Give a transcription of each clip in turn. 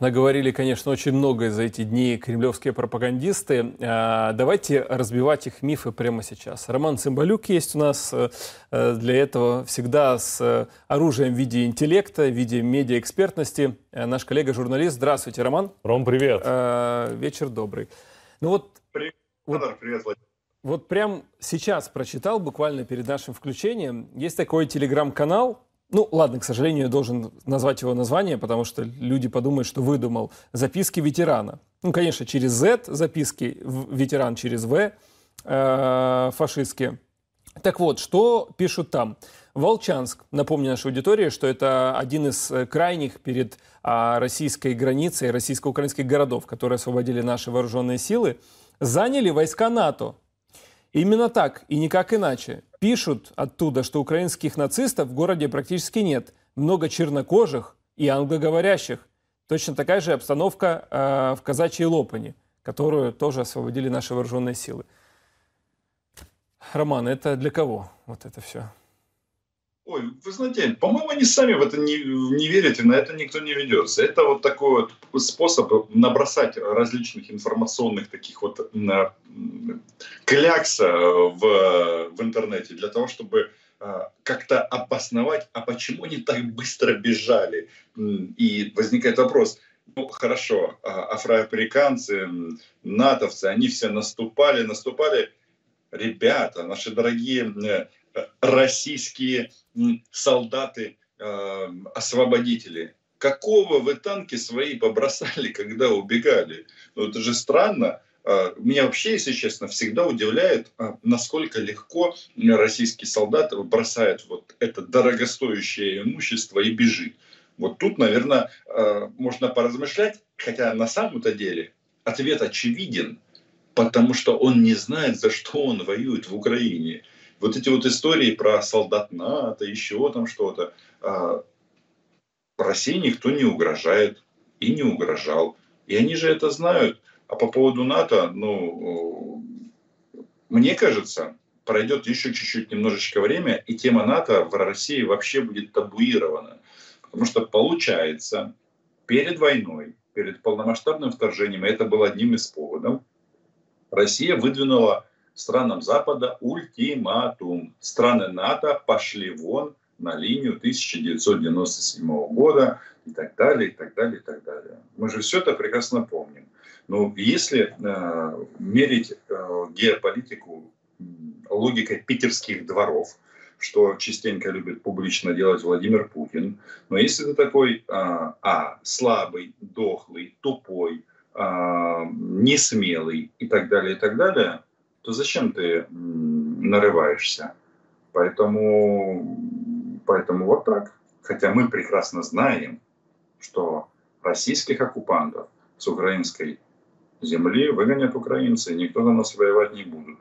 Наговорили, конечно, очень многое за эти дни кремлевские пропагандисты. А, давайте разбивать их мифы прямо сейчас. Роман Цымбалюк есть у нас э, э, для этого всегда с оружием в виде интеллекта, в виде медиаэкспертности. Э, наш коллега-журналист. Здравствуйте, Роман. Ром, привет. Вечер добрый. Ну вот, привет, вот, привет, Владимир. Вот прям сейчас прочитал, буквально перед нашим включением, есть такой телеграм-канал, ну, ладно, к сожалению, я должен назвать его название, потому что люди подумают, что выдумал. Записки ветерана. Ну, конечно, через Z записки, ветеран через В э, фашистские. Так вот, что пишут там? Волчанск, напомню нашей аудитории, что это один из э, крайних перед а, российской границей, российско-украинских городов, которые освободили наши вооруженные силы, заняли войска НАТО. Именно так и никак иначе. Пишут оттуда, что украинских нацистов в городе практически нет. Много чернокожих и англоговорящих. Точно такая же обстановка э, в казачьей Лопане, которую тоже освободили наши вооруженные силы. Роман, это для кого вот это все? Ой, вы знаете, по-моему, они сами в это не, не верят, и на это никто не ведется. Это вот такой вот способ набросать различных информационных таких вот на, клякса в, в интернете для того, чтобы а, как-то обосновать, а почему они так быстро бежали. И возникает вопрос, ну хорошо, а, афроамериканцы, натовцы, они все наступали, наступали. Ребята, наши дорогие э, российские солдаты, э. Какого вы танки свои побросали, когда убегали? Ну это же странно. Э, меня вообще, если честно, всегда удивляет, э, насколько легко российский солдат бросает вот это дорогостоящее имущество и бежит. Вот тут, наверное, можно поразмышлять, хотя на самом-то деле ответ очевиден, потому что он не знает, за что он воюет в Украине вот эти вот истории про солдат НАТО, еще там что-то. А, России никто не угрожает и не угрожал. И они же это знают. А по поводу НАТО, ну, мне кажется, пройдет еще чуть-чуть немножечко время, и тема НАТО в России вообще будет табуирована. Потому что получается, перед войной, перед полномасштабным вторжением, и это был одним из поводов, Россия выдвинула странам Запада ультиматум. Страны НАТО пошли вон на линию 1997 года и так далее, и так далее, и так далее. Мы же все это прекрасно помним. Но если э, мерить э, геополитику логикой питерских дворов, что частенько любит публично делать Владимир Путин, но если ты такой а, а слабый, дохлый, тупой, а, несмелый и так далее, и так далее, то зачем ты нарываешься? Поэтому, поэтому вот так. Хотя мы прекрасно знаем, что российских оккупантов с украинской земли выгонят украинцы, никто на нас воевать не будет.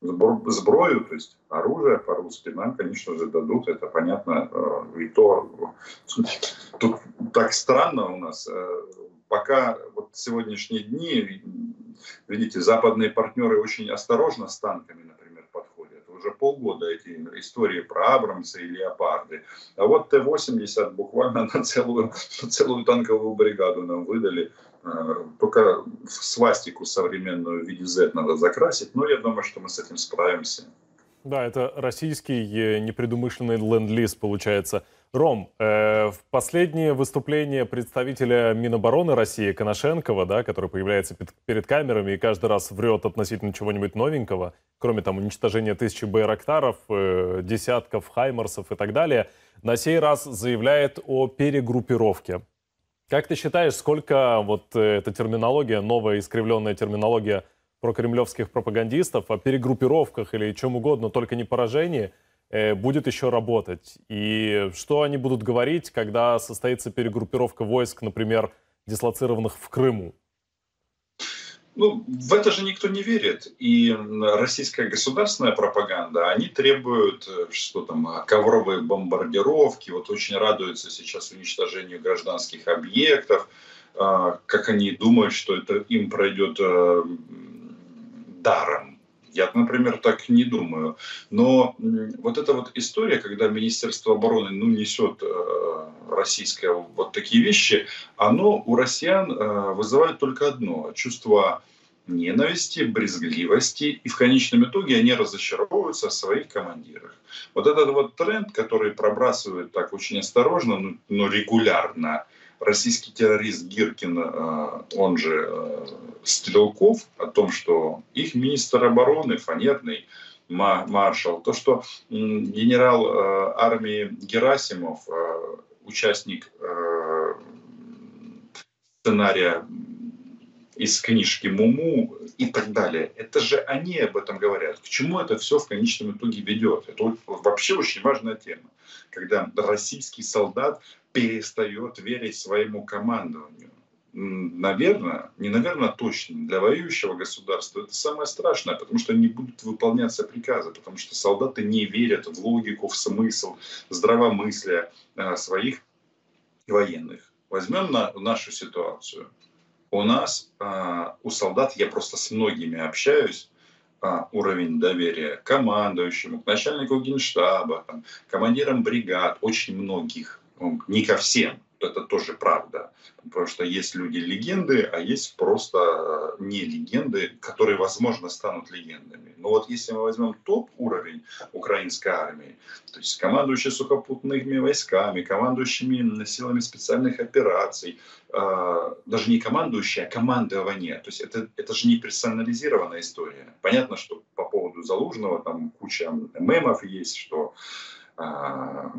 Сброю, то есть оружие по-русски нам, конечно же, дадут, это понятно. Э, и то тут так странно у нас. Э, пока вот сегодняшние дни видите, западные партнеры очень осторожно с танками, например, подходят. Уже полгода эти истории про Абрамсы и Леопарды. А вот Т-80 буквально на целую, на целую танковую бригаду нам выдали. А, только свастику современную в виде Z надо закрасить, но я думаю, что мы с этим справимся. Да, это российский э, непредумышленный ленд-лиз получается. Ром, э, в последнее выступление представителя Минобороны России Коношенкова, да, который появляется перед камерами и каждый раз врет относительно чего-нибудь новенького, кроме там уничтожения тысячи байрактаров, э, десятков хаймарсов и так далее, на сей раз заявляет о перегруппировке. Как ты считаешь, сколько вот э, эта терминология, новая искривленная терминология про кремлевских пропагандистов о перегруппировках или чем угодно, только не поражении – будет еще работать. И что они будут говорить, когда состоится перегруппировка войск, например, дислоцированных в Крыму? Ну, в это же никто не верит. И российская государственная пропаганда, они требуют, э, что там, ковровые бомбардировки, вот очень радуются сейчас уничтожению гражданских объектов, а, как они думают, что это им пройдет э, даром Я, например, так не думаю. Но вот эта вот история, когда Министерство обороны ну, несет э, российское вот такие вещи, оно у россиян э, вызывает только одно – чувство ненависти, брезгливости, и в конечном итоге они разочаровываются в своих командирах. Вот этот вот тренд, который пробрасывает так очень осторожно, но, но регулярно, российский террорист Гиркин, э, он же э, Стрелков, о том, что их министр обороны, фанерный маршал, то, что генерал э, армии Герасимов, участник сценария из книжки Муму и так далее. Это же они об этом говорят. К чему это все в конечном итоге ведет? Это вообще очень важная тема. Когда российский солдат перестает верить своему командованию. Наверное, не наверное, точно, для воюющего государства это самое страшное, потому что не будут выполняться приказы, потому что солдаты не верят в логику, в смысл, здравомыслия э, своих военных. Возьмем на нашу ситуацию – у нас, а, у солдат, я просто с многими общаюсь, а, уровень доверия к командующему, к начальнику генштаба, командирам бригад, очень многих, не ко всем, это тоже правда. Потому что есть люди-легенды, а есть просто э, не легенды, которые, возможно, станут легендами. Но вот если мы возьмем топ-уровень украинской армии, то есть командующие сухопутными войсками, командующими силами специальных операций, э, даже не командующие, а командование. То есть это, это же не персонализированная история. Понятно, что по поводу Залужного там куча мемов есть, что э,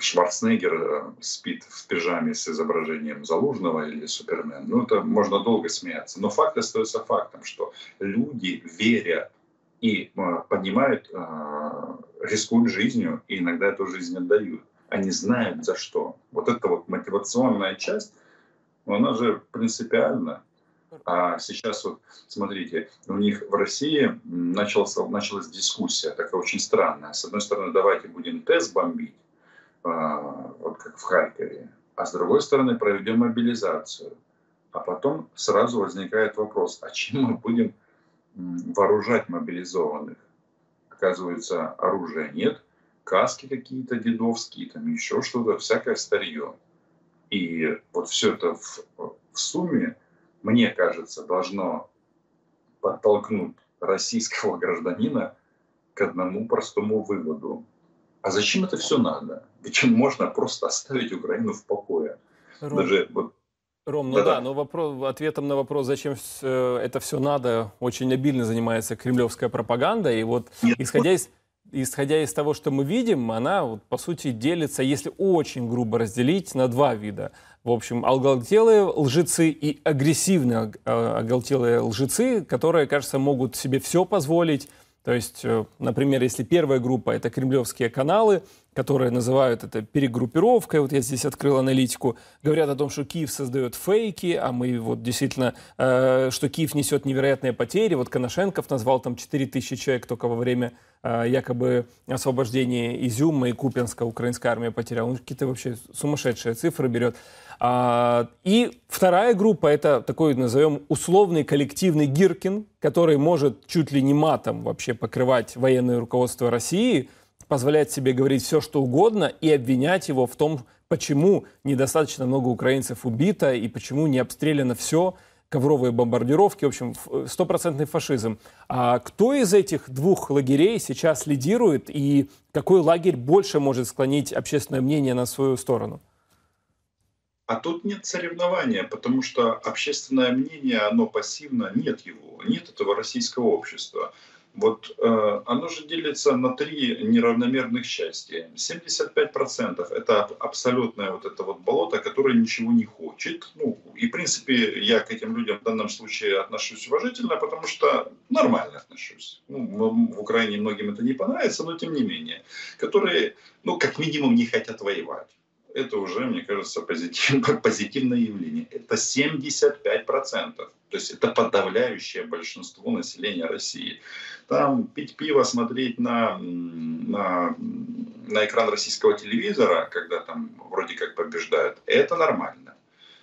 Шварценеггер э, спит в пижаме с изображением Залужного или Супермен. Ну, это можно долго смеяться. Но факт остается фактом, что люди, веря и э, понимают, э, рискуют жизнью, и иногда эту жизнь отдают. Они знают за что. Вот эта вот мотивационная часть, она же принципиальна. А сейчас вот, смотрите, у них в России началась, началась дискуссия такая очень странная. С одной стороны, давайте будем тест бомбить, вот как в Харькове, а с другой стороны проведем мобилизацию. А потом сразу возникает вопрос, а чем мы будем вооружать мобилизованных? Оказывается, оружия нет, каски какие-то дедовские, там еще что-то, всякое старье. И вот все это в, в сумме, мне кажется, должно подтолкнуть российского гражданина к одному простому выводу. А зачем это все надо? Ведь можно просто оставить Украину в покое. Ром, Даже вот Ром, ну да, да но вопрос, ответом на вопрос, зачем э, это все надо, очень обильно занимается кремлевская пропаганда. И вот Нет, исходя из исходя из того, что мы видим, она, вот, по сути, делится, если очень грубо разделить, на два вида. В общем, оголтелые лжецы и агрессивные э, оголтелые лжецы, которые, кажется, могут себе все позволить, то есть, э, например, если первая группа — это кремлевские каналы, которые называют это перегруппировкой, вот я здесь открыл аналитику, говорят о том, что Киев создает фейки, а мы вот действительно, э, что Киев несет невероятные потери. Вот Коношенков назвал там 4 тысячи человек только во время э, якобы освобождения Изюма и Купенска украинская армия потеряла. Он какие-то вообще сумасшедшие цифры берет. А, и вторая группа – это такой, назовем, условный коллективный Гиркин, который может чуть ли не матом вообще покрывать военное руководство России, позволять себе говорить все, что угодно и обвинять его в том, почему недостаточно много украинцев убито и почему не обстреляно все, ковровые бомбардировки, в общем, стопроцентный фашизм. А кто из этих двух лагерей сейчас лидирует и какой лагерь больше может склонить общественное мнение на свою сторону? А тут нет соревнования, потому что общественное мнение, оно пассивно, нет его, нет этого российского общества. Вот э, оно же делится на три неравномерных части. 75% это абсолютное вот это вот болото, которое ничего не хочет. Ну, и в принципе я к этим людям в данном случае отношусь уважительно, потому что нормально отношусь. Ну, в Украине многим это не понравится, но тем не менее. Которые, ну, как минимум не хотят воевать это уже, мне кажется, позитив, позитивное явление. Это 75%. То есть это подавляющее большинство населения России. Там пить пиво, смотреть на, на, на экран российского телевизора, когда там вроде как побеждают, это нормально.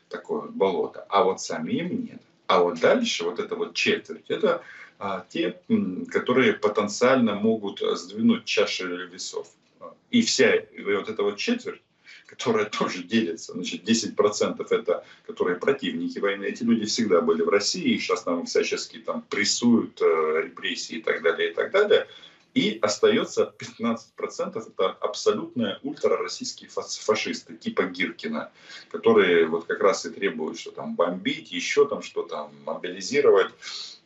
Такое болото. А вот самим нет. А вот дальше, вот это вот четверть, это а, те, которые потенциально могут сдвинуть чаши весов. И вся и вот эта вот четверть, которая тоже делится. Значит, 10% это, которые противники войны. Эти люди всегда были в России, их сейчас там всячески там прессуют, э, репрессии и так далее, и так далее. И остается 15% это абсолютные ультрароссийские фашисты, типа Гиркина, которые вот как раз и требуют, что там бомбить, еще там что там мобилизировать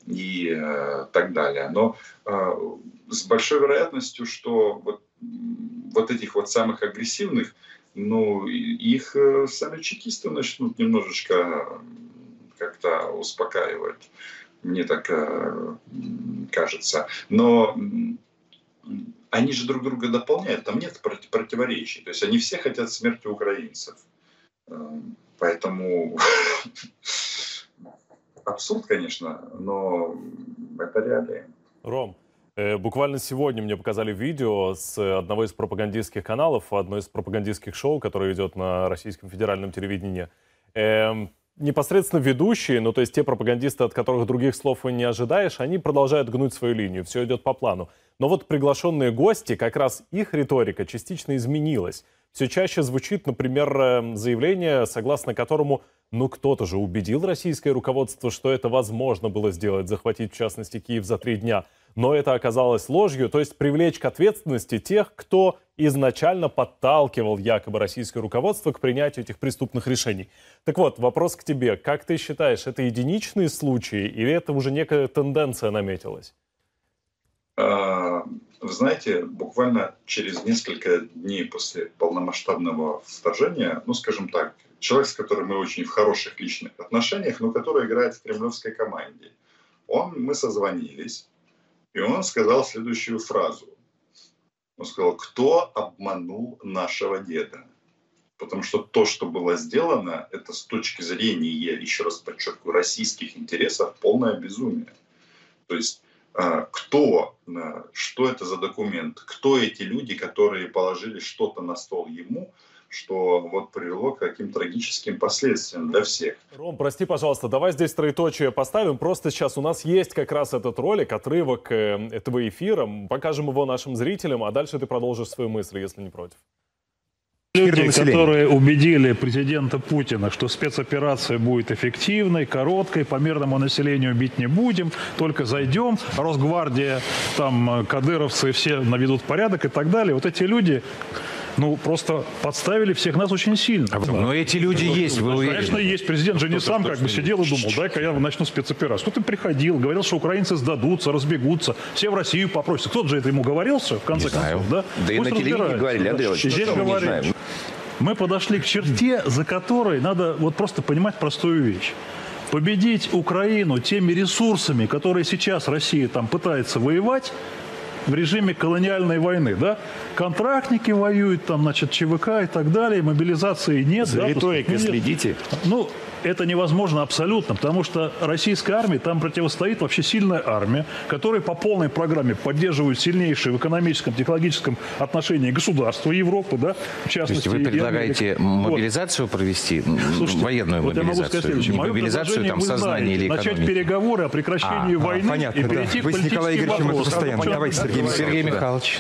и э, так далее. Но э, с большой вероятностью, что вот, вот этих вот самых агрессивных, ну, их э, сами чекисты начнут немножечко как-то успокаивать. Мне так э, кажется. Но они же друг друга дополняют, там нет противоречий. То есть они все хотят смерти украинцев. Э, поэтому абсурд, конечно, но это реалии. Ром, буквально сегодня мне показали видео с одного из пропагандистских каналов, одно из пропагандистских шоу, которое идет на российском федеральном телевидении. Эм, непосредственно ведущие, ну то есть те пропагандисты, от которых других слов вы не ожидаешь, они продолжают гнуть свою линию, все идет по плану. Но вот приглашенные гости, как раз их риторика частично изменилась. Все чаще звучит, например, эм, заявление, согласно которому ну кто-то же убедил российское руководство, что это возможно было сделать, захватить в частности Киев за три дня. Но это оказалось ложью, то есть привлечь к ответственности тех, кто изначально подталкивал якобы российское руководство к принятию этих преступных решений. Так вот, вопрос к тебе. Как ты считаешь, это единичные случаи или это уже некая тенденция наметилась? Вы знаете, буквально через несколько дней после полномасштабного вторжения, ну, скажем так, человек, с которым мы очень в хороших личных отношениях, но который играет в кремлевской команде, он, мы созвонились, и он сказал следующую фразу. Он сказал, кто обманул нашего деда? Потому что то, что было сделано, это с точки зрения, еще раз подчеркиваю, российских интересов полное безумие. То есть кто, а, что это за документ, кто эти люди, которые положили что-то на стол ему, что вот привело к таким трагическим последствиям для всех. Ром, прости, пожалуйста, давай здесь троеточие поставим. Просто сейчас у нас есть как раз этот ролик, отрывок э, этого эфира. Покажем его нашим зрителям, а дальше ты продолжишь свою мысль, если не против. Люди, которые убедили президента Путина, что спецоперация будет эффективной, короткой, по мирному населению бить не будем, только зайдем, Росгвардия, там, кадыровцы все наведут порядок и так далее. Вот эти люди ну, просто подставили всех нас очень сильно. А, да. Но эти люди ну, есть, вы уверены? Конечно, есть. Президент же не сам как бы сидел и думал, дай-ка я начну спецоперацию. Кто-то приходил, говорил, что украинцы сдадутся, разбегутся, все в Россию попросят. Кто-то же это ему говорил все, в конце не концов, да? Да и на телевидении говорили, Андрей. Здесь говорили. Мы подошли к черте, за которой надо вот просто понимать простую вещь победить Украину теми ресурсами, которые сейчас Россия там пытается воевать, в режиме колониальной войны, да? Контрактники воюют, там, значит, ЧВК и так далее, мобилизации нет. За да, риторикой следите. Ну, это невозможно абсолютно, потому что российская армия, там противостоит вообще сильная армия, которая по полной программе поддерживает сильнейшее в экономическом, технологическом отношении государство Европы, да, в частности. То есть вы предлагаете мобилизацию вот. провести, Слушайте, военную вот мобилизацию, сказать не мобилизацию там сознания или экономики. Начать переговоры о прекращении а, войны а, понятно, и перейти да. к Вы с Николаем Игоревичем это постоянно. Давайте, Сергей, Сергей Михайлович.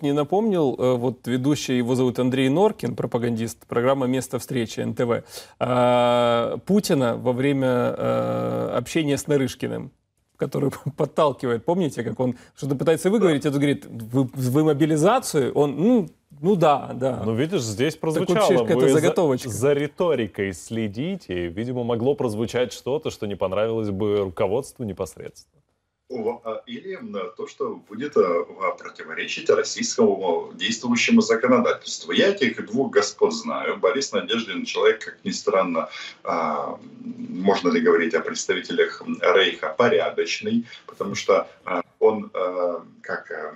Не напомнил, э, вот ведущий, его зовут Андрей Норкин, пропагандист, программа «Место встречи» НТВ, а, Путина во время а, общения с Нарышкиным который подталкивает. Помните, как он что-то пытается выговорить, это говорит, вы, вы мобилизацию? Он, ну, ну да, да. Ну, видишь, здесь прозвучало. Вы это заготовочка. За, за риторикой следите. Видимо, могло прозвучать что-то, что не понравилось бы руководству непосредственно. А, или то, что будет а, противоречить российскому действующему законодательству. Я этих двух господ знаю. Борис Надеждин человек, как ни странно, а, можно ли говорить о представителях Рейха, порядочный, потому что он как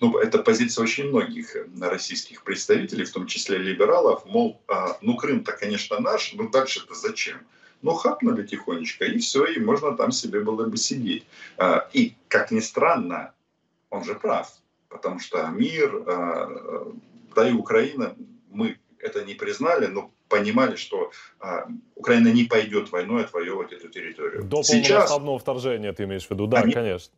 ну, это позиция очень многих российских представителей, в том числе либералов, мол, ну, Крым-то, конечно, наш, но дальше-то зачем? Ну, хапнули тихонечко, и все, и можно там себе было бы сидеть. А, и, как ни странно, он же прав, потому что мир, да и Украина, мы это не признали, но понимали, что Украина не пойдет войной отвоевывать эту территорию. До Сейчас... полномасштабного вторжения ты имеешь в виду, да, они... конечно.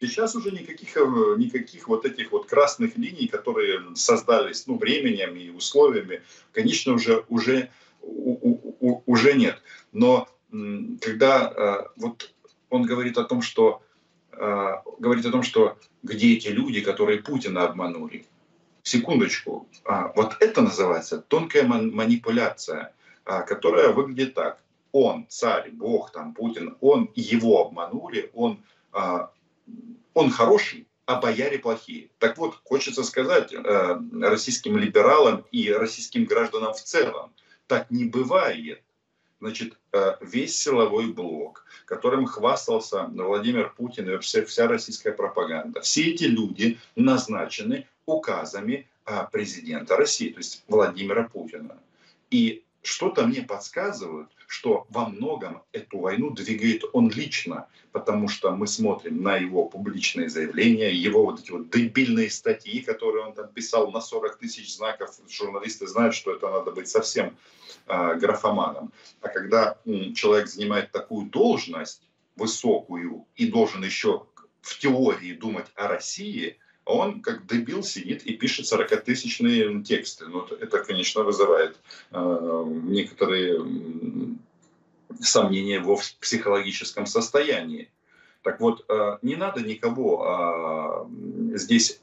Сейчас уже никаких, э, никаких вот этих вот красных линий, которые создались ну, временем и условиями, конечно, уже, уже, у, у, уже нет. Но когда э, вот он говорит о том, что э, говорит о том, что где эти люди, которые Путина обманули. Секундочку, а, вот это называется тонкая манипуляция, а, которая выглядит так. Он, царь, бог, там, Путин, он, его обманули, он а, он хороший, а бояре плохие. Так вот, хочется сказать э, российским либералам и российским гражданам в целом, так не бывает. Значит, э, весь силовой блок, которым хвастался Владимир Путин и вся, вся российская пропаганда, все эти люди назначены указами э, президента России, то есть Владимира Путина. И что-то мне подсказывает, что во многом эту войну двигает он лично, потому что мы смотрим на его публичные заявления, его вот эти вот дебильные статьи, которые он там писал на 40 тысяч знаков. Журналисты знают, что это надо быть совсем э, графоманом. А когда м, человек занимает такую должность высокую и должен еще в теории думать о России – он как дебил сидит и пишет 40-тысячные тексты. Ну, это, конечно, вызывает э, некоторые сомнения в психологическом состоянии. Так вот, э, не надо никого э, здесь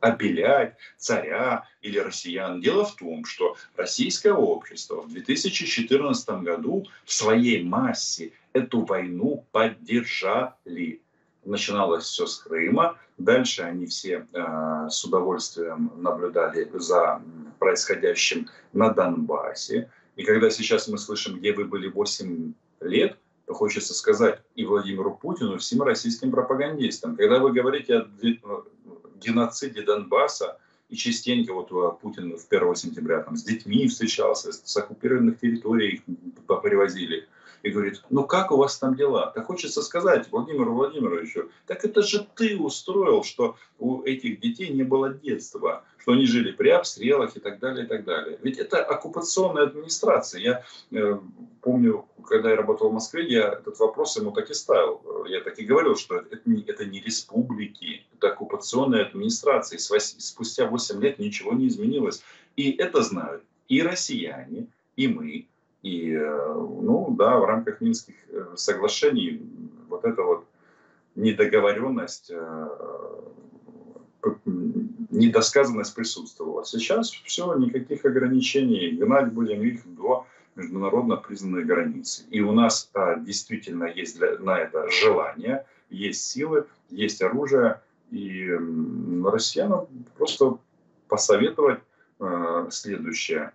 обелять, царя или россиян. Дело в том, что российское общество в 2014 году в своей массе эту войну поддержали начиналось все с Крыма. Дальше они все э, с удовольствием наблюдали за происходящим на Донбассе. И когда сейчас мы слышим, где вы были 8 лет, то хочется сказать и Владимиру Путину, и всем российским пропагандистам. Когда вы говорите о геноциде Донбасса, и частенько вот э, Путин в 1 сентября там, с детьми встречался, с оккупированных территорий привозили – и говорит, ну как у вас там дела? Так хочется сказать Владимиру Владимировичу, так это же ты устроил, что у этих детей не было детства, что они жили при обстрелах и так далее, и так далее. Ведь это оккупационная администрация. Я э, помню, когда я работал в Москве, я этот вопрос ему так и ставил. Я так и говорил, что это не, это не республики, это оккупационная администрация. И спустя 8 лет ничего не изменилось. И это знают и россияне, и мы, и, э, ну да, в рамках Минских э, соглашений вот эта вот недоговоренность, э, недосказанность присутствовала. Сейчас все, никаких ограничений, гнать будем их до международно признанной границы. И у нас а, действительно есть для, на это желание, есть силы, есть оружие. И россиянам просто посоветовать а, следующее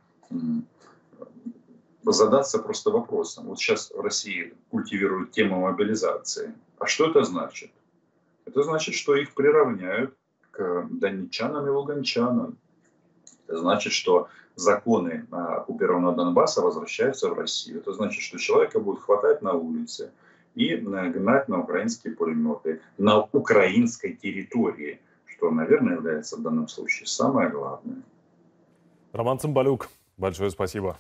задаться просто вопросом. Вот сейчас в России культивируют тему мобилизации. А что это значит? Это значит, что их приравняют к донечанам и луганчанам. Это значит, что законы оккупированного Донбасса возвращаются в Россию. Это значит, что человека будут хватать на улице и гнать на украинские пулеметы на украинской территории, что, наверное, является в данном случае самое главное. Роман Цымбалюк, большое спасибо.